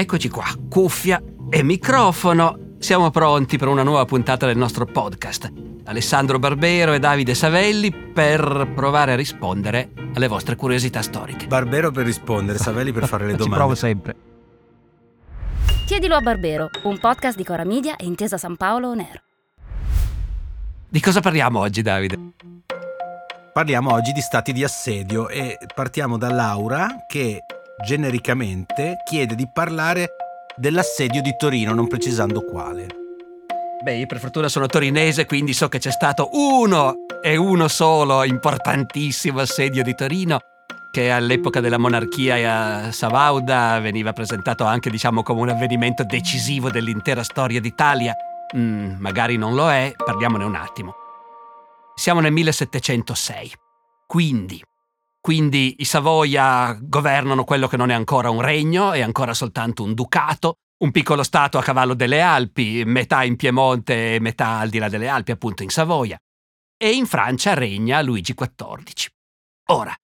Eccoci qua, cuffia e microfono. Siamo pronti per una nuova puntata del nostro podcast. Alessandro Barbero e Davide Savelli per provare a rispondere alle vostre curiosità storiche. Barbero per rispondere, Savelli per fare le domande. Ci provo sempre. Chiedilo a Barbero, un podcast di Cora Media e Intesa San Paolo On Air. Di cosa parliamo oggi, Davide? Parliamo oggi di stati di assedio e partiamo da Laura che genericamente chiede di parlare dell'assedio di Torino, non precisando quale. Beh, io per fortuna sono torinese, quindi so che c'è stato uno e uno solo importantissimo assedio di Torino, che all'epoca della monarchia a Savauda veniva presentato anche, diciamo, come un avvenimento decisivo dell'intera storia d'Italia. Mm, magari non lo è, parliamone un attimo. Siamo nel 1706, quindi quindi i Savoia governano quello che non è ancora un regno, è ancora soltanto un ducato, un piccolo stato a cavallo delle Alpi, metà in Piemonte e metà al di là delle Alpi, appunto in Savoia. E in Francia regna Luigi XIV. Ora,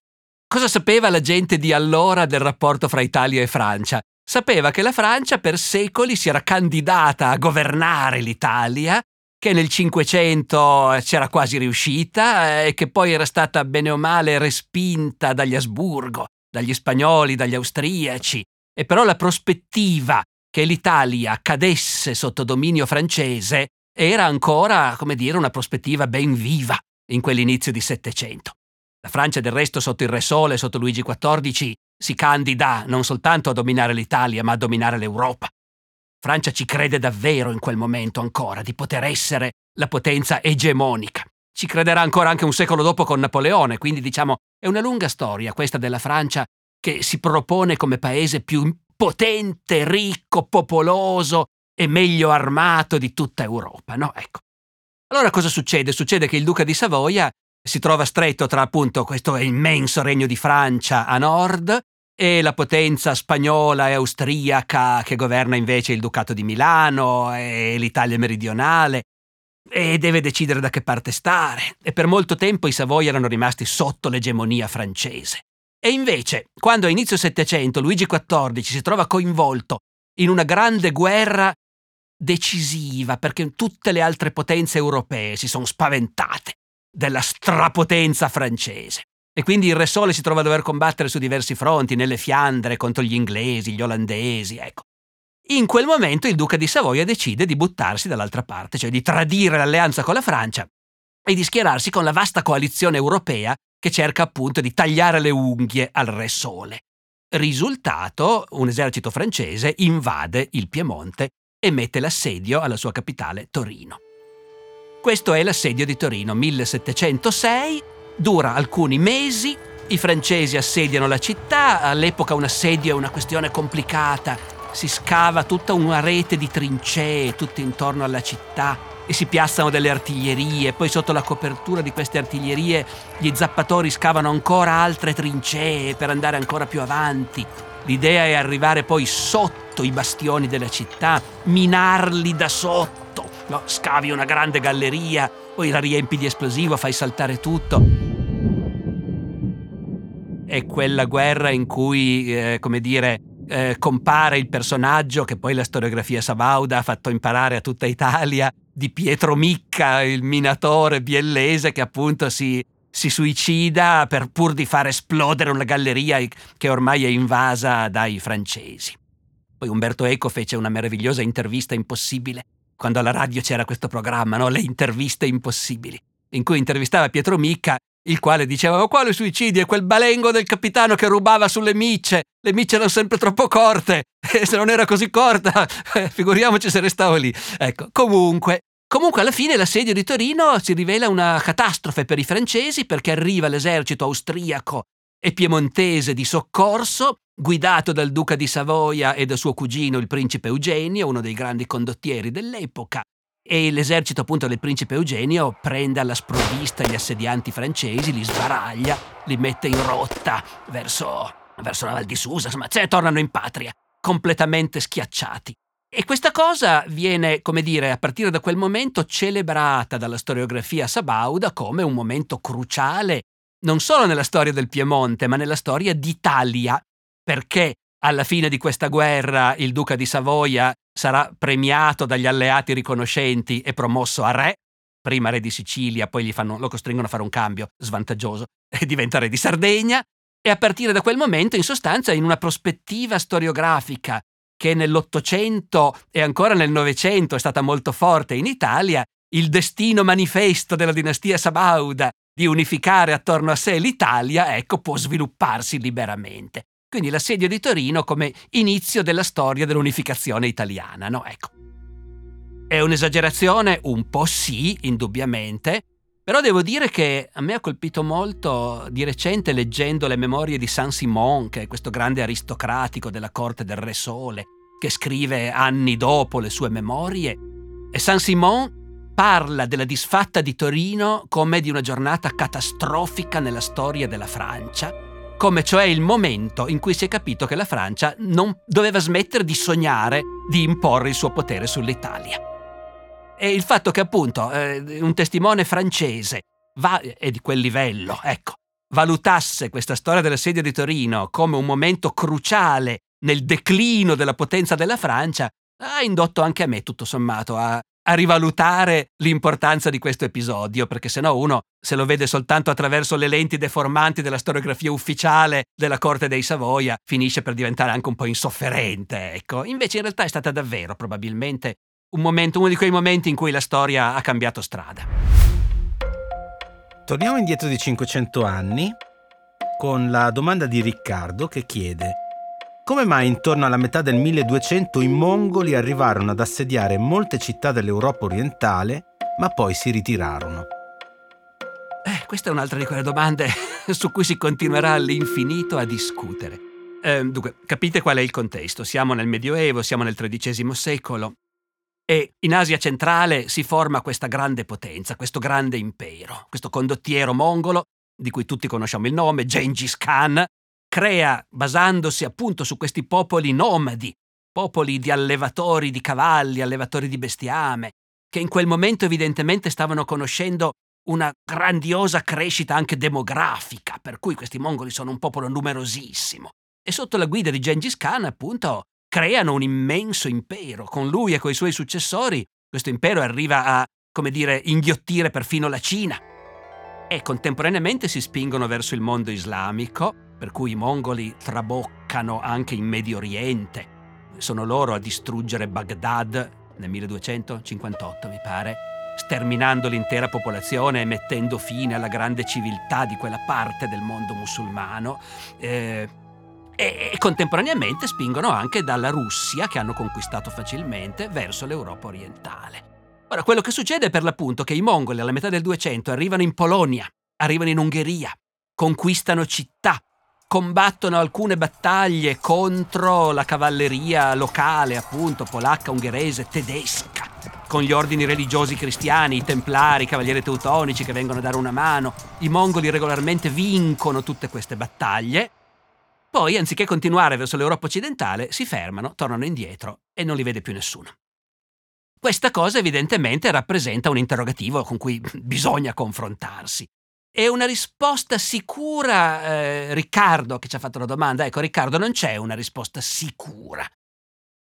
cosa sapeva la gente di allora del rapporto fra Italia e Francia? Sapeva che la Francia per secoli si era candidata a governare l'Italia che nel Cinquecento c'era quasi riuscita e che poi era stata bene o male respinta dagli Asburgo, dagli spagnoli, dagli austriaci, e però la prospettiva che l'Italia cadesse sotto dominio francese era ancora, come dire, una prospettiva ben viva in quell'inizio di Settecento. La Francia del resto sotto il Re Sole, sotto Luigi XIV, si candida non soltanto a dominare l'Italia, ma a dominare l'Europa. Francia ci crede davvero in quel momento ancora di poter essere la potenza egemonica. Ci crederà ancora anche un secolo dopo con Napoleone, quindi diciamo è una lunga storia questa della Francia che si propone come paese più potente, ricco, popoloso e meglio armato di tutta Europa, no? Ecco. Allora cosa succede? Succede che il duca di Savoia si trova stretto tra appunto questo immenso regno di Francia a nord e la potenza spagnola e austriaca che governa invece il Ducato di Milano e l'Italia meridionale e deve decidere da che parte stare. E per molto tempo i Savoia erano rimasti sotto l'egemonia francese. E invece, quando a inizio Settecento Luigi XIV si trova coinvolto in una grande guerra decisiva, perché tutte le altre potenze europee si sono spaventate della strapotenza francese. E quindi il Re Sole si trova a dover combattere su diversi fronti, nelle Fiandre, contro gli inglesi, gli olandesi, ecco. In quel momento il duca di Savoia decide di buttarsi dall'altra parte, cioè di tradire l'alleanza con la Francia e di schierarsi con la vasta coalizione europea che cerca appunto di tagliare le unghie al Re Sole. Risultato, un esercito francese invade il Piemonte e mette l'assedio alla sua capitale Torino. Questo è l'assedio di Torino 1706 Dura alcuni mesi, i francesi assediano la città, all'epoca un assedio è una questione complicata, si scava tutta una rete di trincee tutto intorno alla città e si piazzano delle artiglierie, poi sotto la copertura di queste artiglierie gli zappatori scavano ancora altre trincee per andare ancora più avanti. L'idea è arrivare poi sotto i bastioni della città, minarli da sotto. No, scavi una grande galleria, poi la riempi di esplosivo, fai saltare tutto è quella guerra in cui, eh, come dire, eh, compare il personaggio che poi la storiografia Sabauda ha fatto imparare a tutta Italia di Pietro Micca, il minatore biellese che appunto si, si suicida per pur di far esplodere una galleria che ormai è invasa dai francesi. Poi Umberto Eco fece una meravigliosa intervista impossibile, quando alla radio c'era questo programma, no? Le interviste impossibili, in cui intervistava Pietro Micca il quale diceva ma quale suicidio? È quel balengo del capitano che rubava sulle micce. Le micce erano sempre troppo corte. E se non era così corta figuriamoci se restavo lì. Ecco comunque Comunque alla fine l'assedio di Torino si rivela una catastrofe per i francesi perché arriva l'esercito austriaco e piemontese di soccorso, guidato dal duca di Savoia e da suo cugino il principe Eugenio, uno dei grandi condottieri dell'epoca, e l'esercito appunto del principe Eugenio prende alla sprovvista gli assedianti francesi, li sbaraglia, li mette in rotta verso, verso la Val di Susa, insomma, cioè tornano in patria, completamente schiacciati. E questa cosa viene, come dire, a partire da quel momento celebrata dalla storiografia sabauda come un momento cruciale, non solo nella storia del Piemonte, ma nella storia d'Italia, perché alla fine di questa guerra il duca di Savoia sarà premiato dagli alleati riconoscenti e promosso a re, prima re di Sicilia, poi fanno, lo costringono a fare un cambio svantaggioso e diventa re di Sardegna, e a partire da quel momento, in sostanza, in una prospettiva storiografica che nell'Ottocento e ancora nel Novecento è stata molto forte in Italia, il destino manifesto della dinastia Sabauda di unificare attorno a sé l'Italia, ecco, può svilupparsi liberamente. Quindi l'assedio di Torino come inizio della storia dell'unificazione italiana, no? Ecco. È un'esagerazione? Un po' sì, indubbiamente, però devo dire che a me ha colpito molto di recente leggendo le memorie di Saint-Simon, che è questo grande aristocratico della corte del Re Sole, che scrive anni dopo le sue memorie. E Saint-Simon parla della disfatta di Torino come di una giornata catastrofica nella storia della Francia, come cioè il momento in cui si è capito che la Francia non doveva smettere di sognare di imporre il suo potere sull'Italia. E il fatto che appunto eh, un testimone francese va, e di quel livello, ecco, valutasse questa storia dell'assedio di Torino come un momento cruciale nel declino della potenza della Francia, ha indotto anche a me, tutto sommato, a, a rivalutare l'importanza di questo episodio, perché se no uno se lo vede soltanto attraverso le lenti deformanti della storiografia ufficiale della corte dei Savoia, finisce per diventare anche un po' insofferente, ecco. Invece in realtà è stata davvero, probabilmente, un momento, uno di quei momenti in cui la storia ha cambiato strada. Torniamo indietro di 500 anni con la domanda di Riccardo che chiede come mai intorno alla metà del 1200 i mongoli arrivarono ad assediare molte città dell'Europa orientale, ma poi si ritirarono? Eh, questa è un'altra di quelle domande su cui si continuerà all'infinito a discutere. Eh, dunque, capite qual è il contesto? Siamo nel Medioevo, siamo nel XIII secolo, e in Asia centrale si forma questa grande potenza, questo grande impero, questo condottiero mongolo, di cui tutti conosciamo il nome, Gengis Khan, crea, basandosi appunto su questi popoli nomadi, popoli di allevatori di cavalli, allevatori di bestiame, che in quel momento evidentemente stavano conoscendo una grandiosa crescita anche demografica, per cui questi mongoli sono un popolo numerosissimo. E sotto la guida di Gengis Khan, appunto, creano un immenso impero. Con lui e coi suoi successori questo impero arriva a, come dire, inghiottire perfino la Cina. E contemporaneamente si spingono verso il mondo islamico, per cui i mongoli traboccano anche in Medio Oriente. Sono loro a distruggere Baghdad nel 1258, mi pare, sterminando l'intera popolazione e mettendo fine alla grande civiltà di quella parte del mondo musulmano. Eh, e, e contemporaneamente spingono anche dalla Russia, che hanno conquistato facilmente, verso l'Europa orientale. Ora, quello che succede è per l'appunto che i mongoli alla metà del 200 arrivano in Polonia, arrivano in Ungheria, conquistano città, combattono alcune battaglie contro la cavalleria locale, appunto, polacca, ungherese, tedesca, con gli ordini religiosi cristiani, i templari, i cavalieri teutonici che vengono a dare una mano. I mongoli regolarmente vincono tutte queste battaglie poi, anziché continuare verso l'Europa occidentale, si fermano, tornano indietro e non li vede più nessuno. Questa cosa evidentemente rappresenta un interrogativo con cui bisogna confrontarsi. E una risposta sicura, eh, Riccardo che ci ha fatto la domanda, ecco Riccardo non c'è una risposta sicura.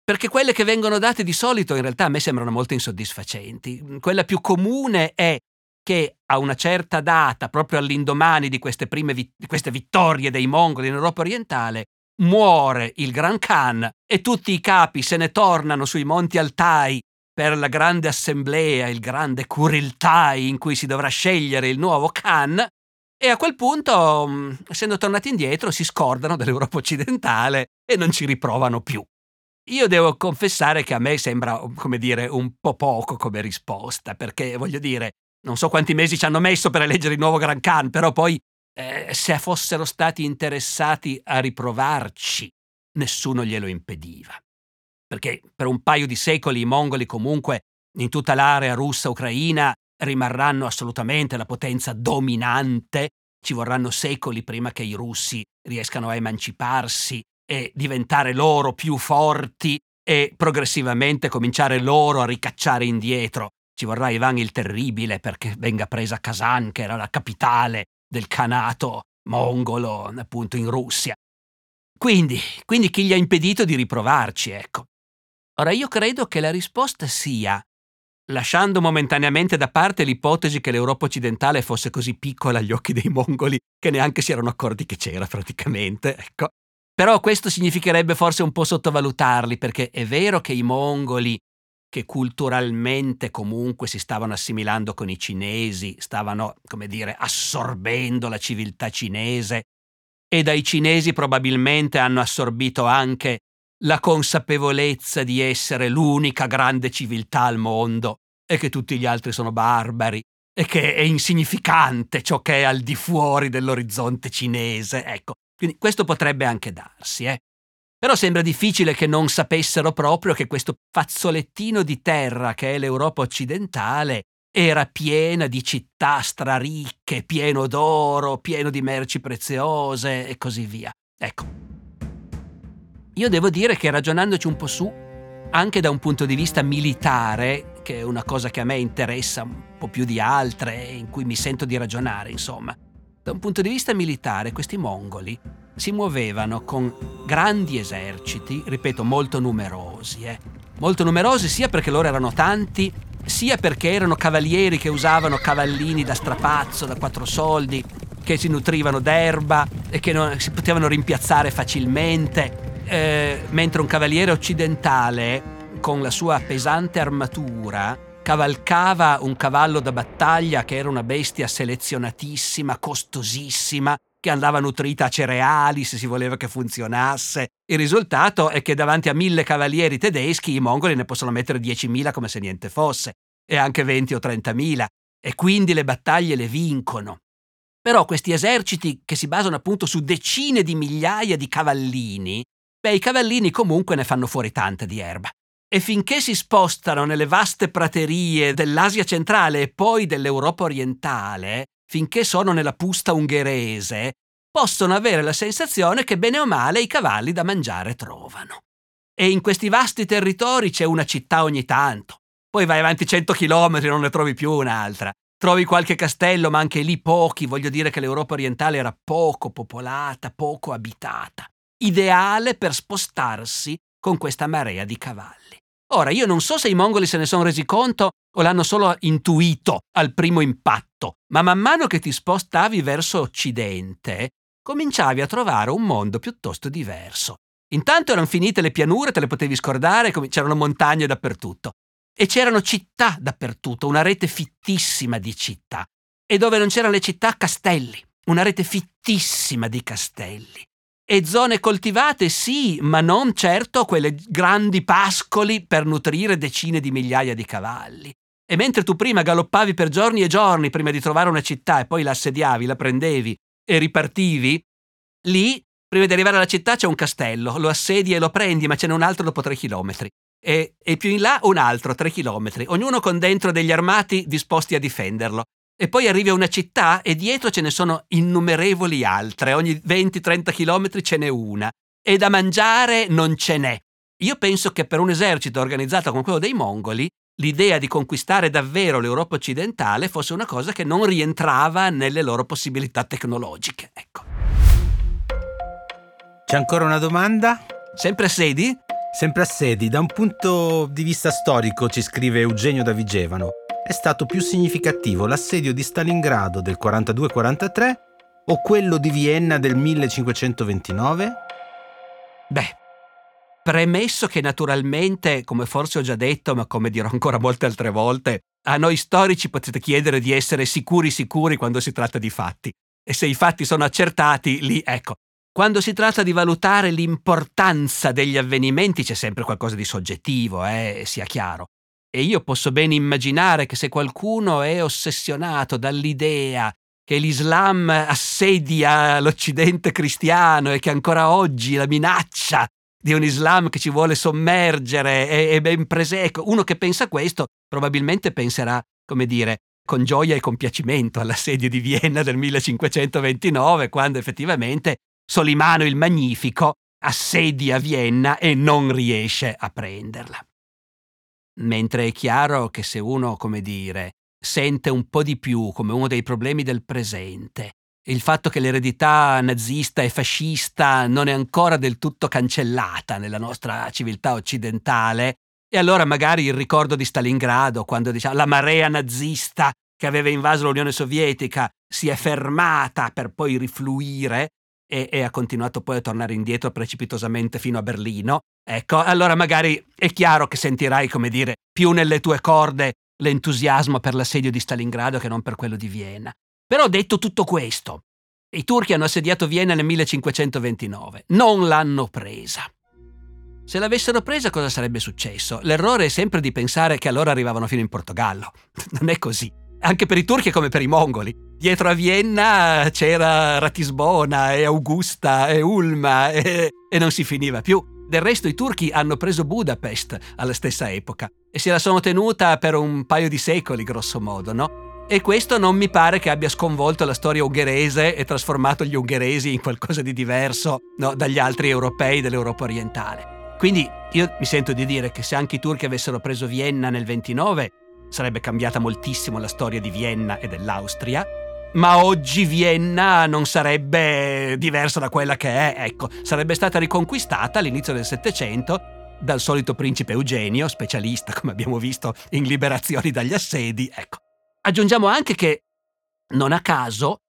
Perché quelle che vengono date di solito in realtà a me sembrano molto insoddisfacenti. Quella più comune è che a una certa data, proprio all'indomani di queste, prime vi- queste vittorie dei mongoli in Europa orientale, muore il Gran Khan e tutti i capi se ne tornano sui monti Altai per la grande assemblea, il grande Kuriltai in cui si dovrà scegliere il nuovo Khan e a quel punto, mm, essendo tornati indietro, si scordano dell'Europa occidentale e non ci riprovano più. Io devo confessare che a me sembra, come dire, un po' poco come risposta, perché voglio dire, non so quanti mesi ci hanno messo per eleggere il nuovo Gran Khan, però poi eh, se fossero stati interessati a riprovarci, nessuno glielo impediva. Perché per un paio di secoli i mongoli comunque in tutta l'area russa-ucraina rimarranno assolutamente la potenza dominante, ci vorranno secoli prima che i russi riescano a emanciparsi e diventare loro più forti e progressivamente cominciare loro a ricacciare indietro ci vorrà Ivan il Terribile perché venga presa Kazan, che era la capitale del Khanato mongolo, appunto in Russia. Quindi, quindi chi gli ha impedito di riprovarci, ecco. Ora io credo che la risposta sia, lasciando momentaneamente da parte l'ipotesi che l'Europa occidentale fosse così piccola agli occhi dei mongoli che neanche si erano accorti che c'era praticamente, ecco. Però questo significherebbe forse un po' sottovalutarli, perché è vero che i mongoli, che culturalmente comunque si stavano assimilando con i cinesi, stavano, come dire, assorbendo la civiltà cinese, e dai cinesi probabilmente hanno assorbito anche la consapevolezza di essere l'unica grande civiltà al mondo e che tutti gli altri sono barbari e che è insignificante ciò che è al di fuori dell'orizzonte cinese. Ecco, quindi questo potrebbe anche darsi, eh. Però sembra difficile che non sapessero proprio che questo fazzolettino di terra che è l'Europa occidentale era piena di città straricche, pieno d'oro, pieno di merci preziose e così via. Ecco. Io devo dire che ragionandoci un po' su, anche da un punto di vista militare, che è una cosa che a me interessa un po' più di altre, in cui mi sento di ragionare, insomma, da un punto di vista militare, questi mongoli si muovevano con grandi eserciti, ripeto, molto numerosi. Eh. Molto numerosi sia perché loro erano tanti, sia perché erano cavalieri che usavano cavallini da strapazzo, da quattro soldi, che si nutrivano d'erba e che non, si potevano rimpiazzare facilmente, eh, mentre un cavaliere occidentale, con la sua pesante armatura, cavalcava un cavallo da battaglia che era una bestia selezionatissima, costosissima, che andava nutrita a cereali se si voleva che funzionasse. Il risultato è che davanti a mille cavalieri tedeschi i mongoli ne possono mettere 10.000 come se niente fosse, e anche 20 o 30.000, e quindi le battaglie le vincono. Però questi eserciti che si basano appunto su decine di migliaia di cavallini, beh, i cavallini comunque ne fanno fuori tanta di erba e finché si spostano nelle vaste praterie dell'Asia centrale e poi dell'Europa orientale, finché sono nella pusta ungherese, possono avere la sensazione che bene o male i cavalli da mangiare trovano. E in questi vasti territori c'è una città ogni tanto. Poi vai avanti 100 chilometri e non ne trovi più un'altra. Trovi qualche castello, ma anche lì pochi. Voglio dire che l'Europa orientale era poco popolata, poco abitata. Ideale per spostarsi con questa marea di cavalli. Ora, io non so se i mongoli se ne sono resi conto o l'hanno solo intuito al primo impatto, ma man mano che ti spostavi verso occidente, cominciavi a trovare un mondo piuttosto diverso. Intanto erano finite le pianure, te le potevi scordare, c'erano montagne dappertutto. E c'erano città dappertutto, una rete fittissima di città. E dove non c'erano le città, castelli, una rete fittissima di castelli. E zone coltivate sì, ma non certo quelle grandi pascoli per nutrire decine di migliaia di cavalli. E mentre tu prima galoppavi per giorni e giorni prima di trovare una città e poi la assediavi, la prendevi e ripartivi, lì, prima di arrivare alla città c'è un castello, lo assedi e lo prendi, ma ce n'è un altro dopo tre chilometri. E, e più in là un altro, tre chilometri, ognuno con dentro degli armati disposti a difenderlo e poi arrivi a una città e dietro ce ne sono innumerevoli altre, ogni 20-30 km ce n'è una e da mangiare non ce n'è. Io penso che per un esercito organizzato come quello dei mongoli, l'idea di conquistare davvero l'Europa occidentale fosse una cosa che non rientrava nelle loro possibilità tecnologiche. Ecco. C'è ancora una domanda? Sempre a sedi? Sempre a sedi, da un punto di vista storico, ci scrive Eugenio da Vigevano è stato più significativo l'assedio di Stalingrado del 42-43 o quello di Vienna del 1529? Beh, premesso che naturalmente, come forse ho già detto, ma come dirò ancora molte altre volte, a noi storici potete chiedere di essere sicuri sicuri quando si tratta di fatti. E se i fatti sono accertati, lì ecco. Quando si tratta di valutare l'importanza degli avvenimenti c'è sempre qualcosa di soggettivo, eh, sia chiaro. E io posso ben immaginare che se qualcuno è ossessionato dall'idea che l'Islam assedia l'Occidente cristiano e che ancora oggi la minaccia di un Islam che ci vuole sommergere è, è ben presente, uno che pensa questo probabilmente penserà, come dire, con gioia e compiacimento all'assedio di Vienna del 1529, quando effettivamente Solimano il Magnifico assedia Vienna e non riesce a prenderla. Mentre è chiaro che se uno, come dire, sente un po' di più come uno dei problemi del presente il fatto che l'eredità nazista e fascista non è ancora del tutto cancellata nella nostra civiltà occidentale, e allora magari il ricordo di Stalingrado, quando diciamo la marea nazista che aveva invaso l'Unione Sovietica si è fermata per poi rifluire e, e, ha continuato poi a tornare indietro precipitosamente fino a Berlino. Ecco, allora magari è chiaro che sentirai, come dire, più nelle tue corde l'entusiasmo per l'assedio di Stalingrado che non per quello di Vienna. Però detto tutto questo, i turchi hanno assediato Vienna nel 1529, non l'hanno presa. Se l'avessero presa cosa sarebbe successo? L'errore è sempre di pensare che allora arrivavano fino in Portogallo. Non è così. Anche per i turchi come per i mongoli. Dietro a Vienna c'era Ratisbona e Augusta e Ulma e, e non si finiva più. Del resto i turchi hanno preso Budapest alla stessa epoca e se la sono tenuta per un paio di secoli, grosso modo, no? E questo non mi pare che abbia sconvolto la storia ungherese e trasformato gli ungheresi in qualcosa di diverso no, dagli altri europei dell'Europa orientale. Quindi io mi sento di dire che se anche i turchi avessero preso Vienna nel 29, sarebbe cambiata moltissimo la storia di Vienna e dell'Austria, ma oggi Vienna non sarebbe diversa da quella che è, ecco, sarebbe stata riconquistata all'inizio del Settecento dal solito principe Eugenio, specialista, come abbiamo visto, in liberazioni dagli assedi, ecco. Aggiungiamo anche che, non a caso,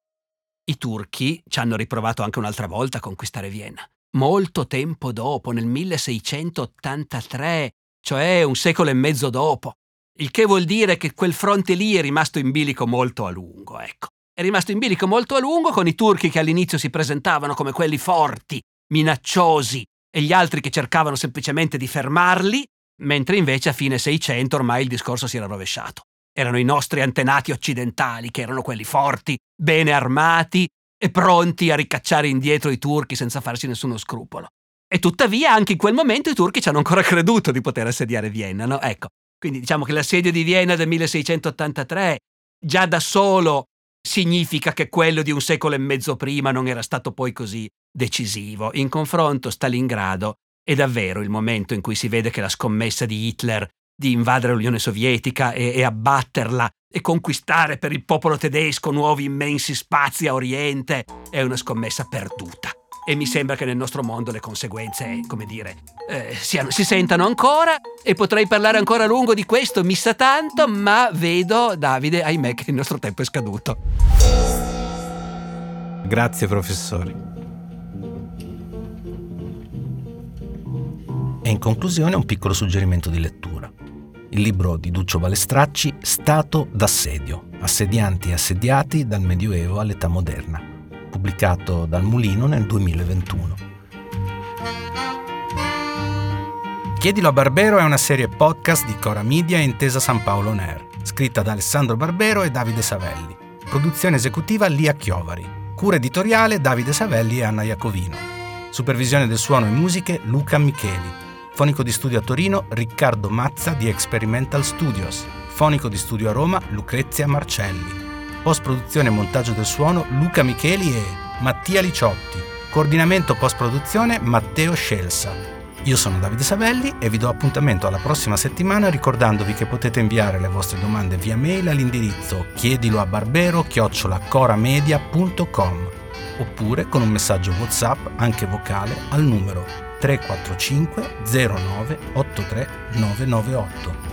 i turchi ci hanno riprovato anche un'altra volta a conquistare Vienna. Molto tempo dopo, nel 1683, cioè un secolo e mezzo dopo. Il che vuol dire che quel fronte lì è rimasto in bilico molto a lungo, ecco. È rimasto in bilico molto a lungo con i turchi che all'inizio si presentavano come quelli forti, minacciosi, e gli altri che cercavano semplicemente di fermarli, mentre invece a fine 600 ormai il discorso si era rovesciato. Erano i nostri antenati occidentali, che erano quelli forti, bene armati e pronti a ricacciare indietro i turchi senza farsi nessuno scrupolo. E tuttavia anche in quel momento i turchi ci hanno ancora creduto di poter assediare Vienna, no? Ecco, quindi diciamo che l'assedio di Vienna del 1683 già da solo significa che quello di un secolo e mezzo prima non era stato poi così decisivo. In confronto Stalingrado è davvero il momento in cui si vede che la scommessa di Hitler di invadere l'Unione Sovietica e, e, abbatterla e conquistare per il popolo tedesco nuovi immensi spazi a Oriente è una scommessa perduta. E mi sembra che nel nostro mondo le conseguenze, come dire, eh, siano, si sentano ancora e potrei parlare ancora a lungo di questo, mi sa tanto, ma vedo, Davide, ahimè, che il nostro tempo è scaduto. Grazie professori. E in conclusione un piccolo suggerimento di lettura il libro di Duccio Balestracci Stato d'assedio, assedianti e assediati dal Medioevo all'età moderna, pubblicato dal Mulino nel 2021. Chiedilo a Barbero è una serie podcast di Cora Media e Intesa San Paolo On Air, scritta da Alessandro Barbero e Davide Savelli. Produzione esecutiva Lia Chiovari. Cura editoriale Davide Savelli e Anna Iacovino. Supervisione del suono e musiche Luca Micheli. Fonico di studio a Torino Riccardo Mazza di Experimental Studios. Fonico di studio a Roma Lucrezia Marcelli. Post produzione e montaggio del suono Luca Micheli e Mattia Liciotti. Coordinamento post produzione Matteo Scelsa. Io sono Davide Savelli e vi do appuntamento alla prossima settimana ricordandovi che potete inviare le vostre domande via mail all'indirizzo chiedilo a barbero chiocciolacoramedia.com oppure con un messaggio WhatsApp anche vocale al numero 345 09 83 998.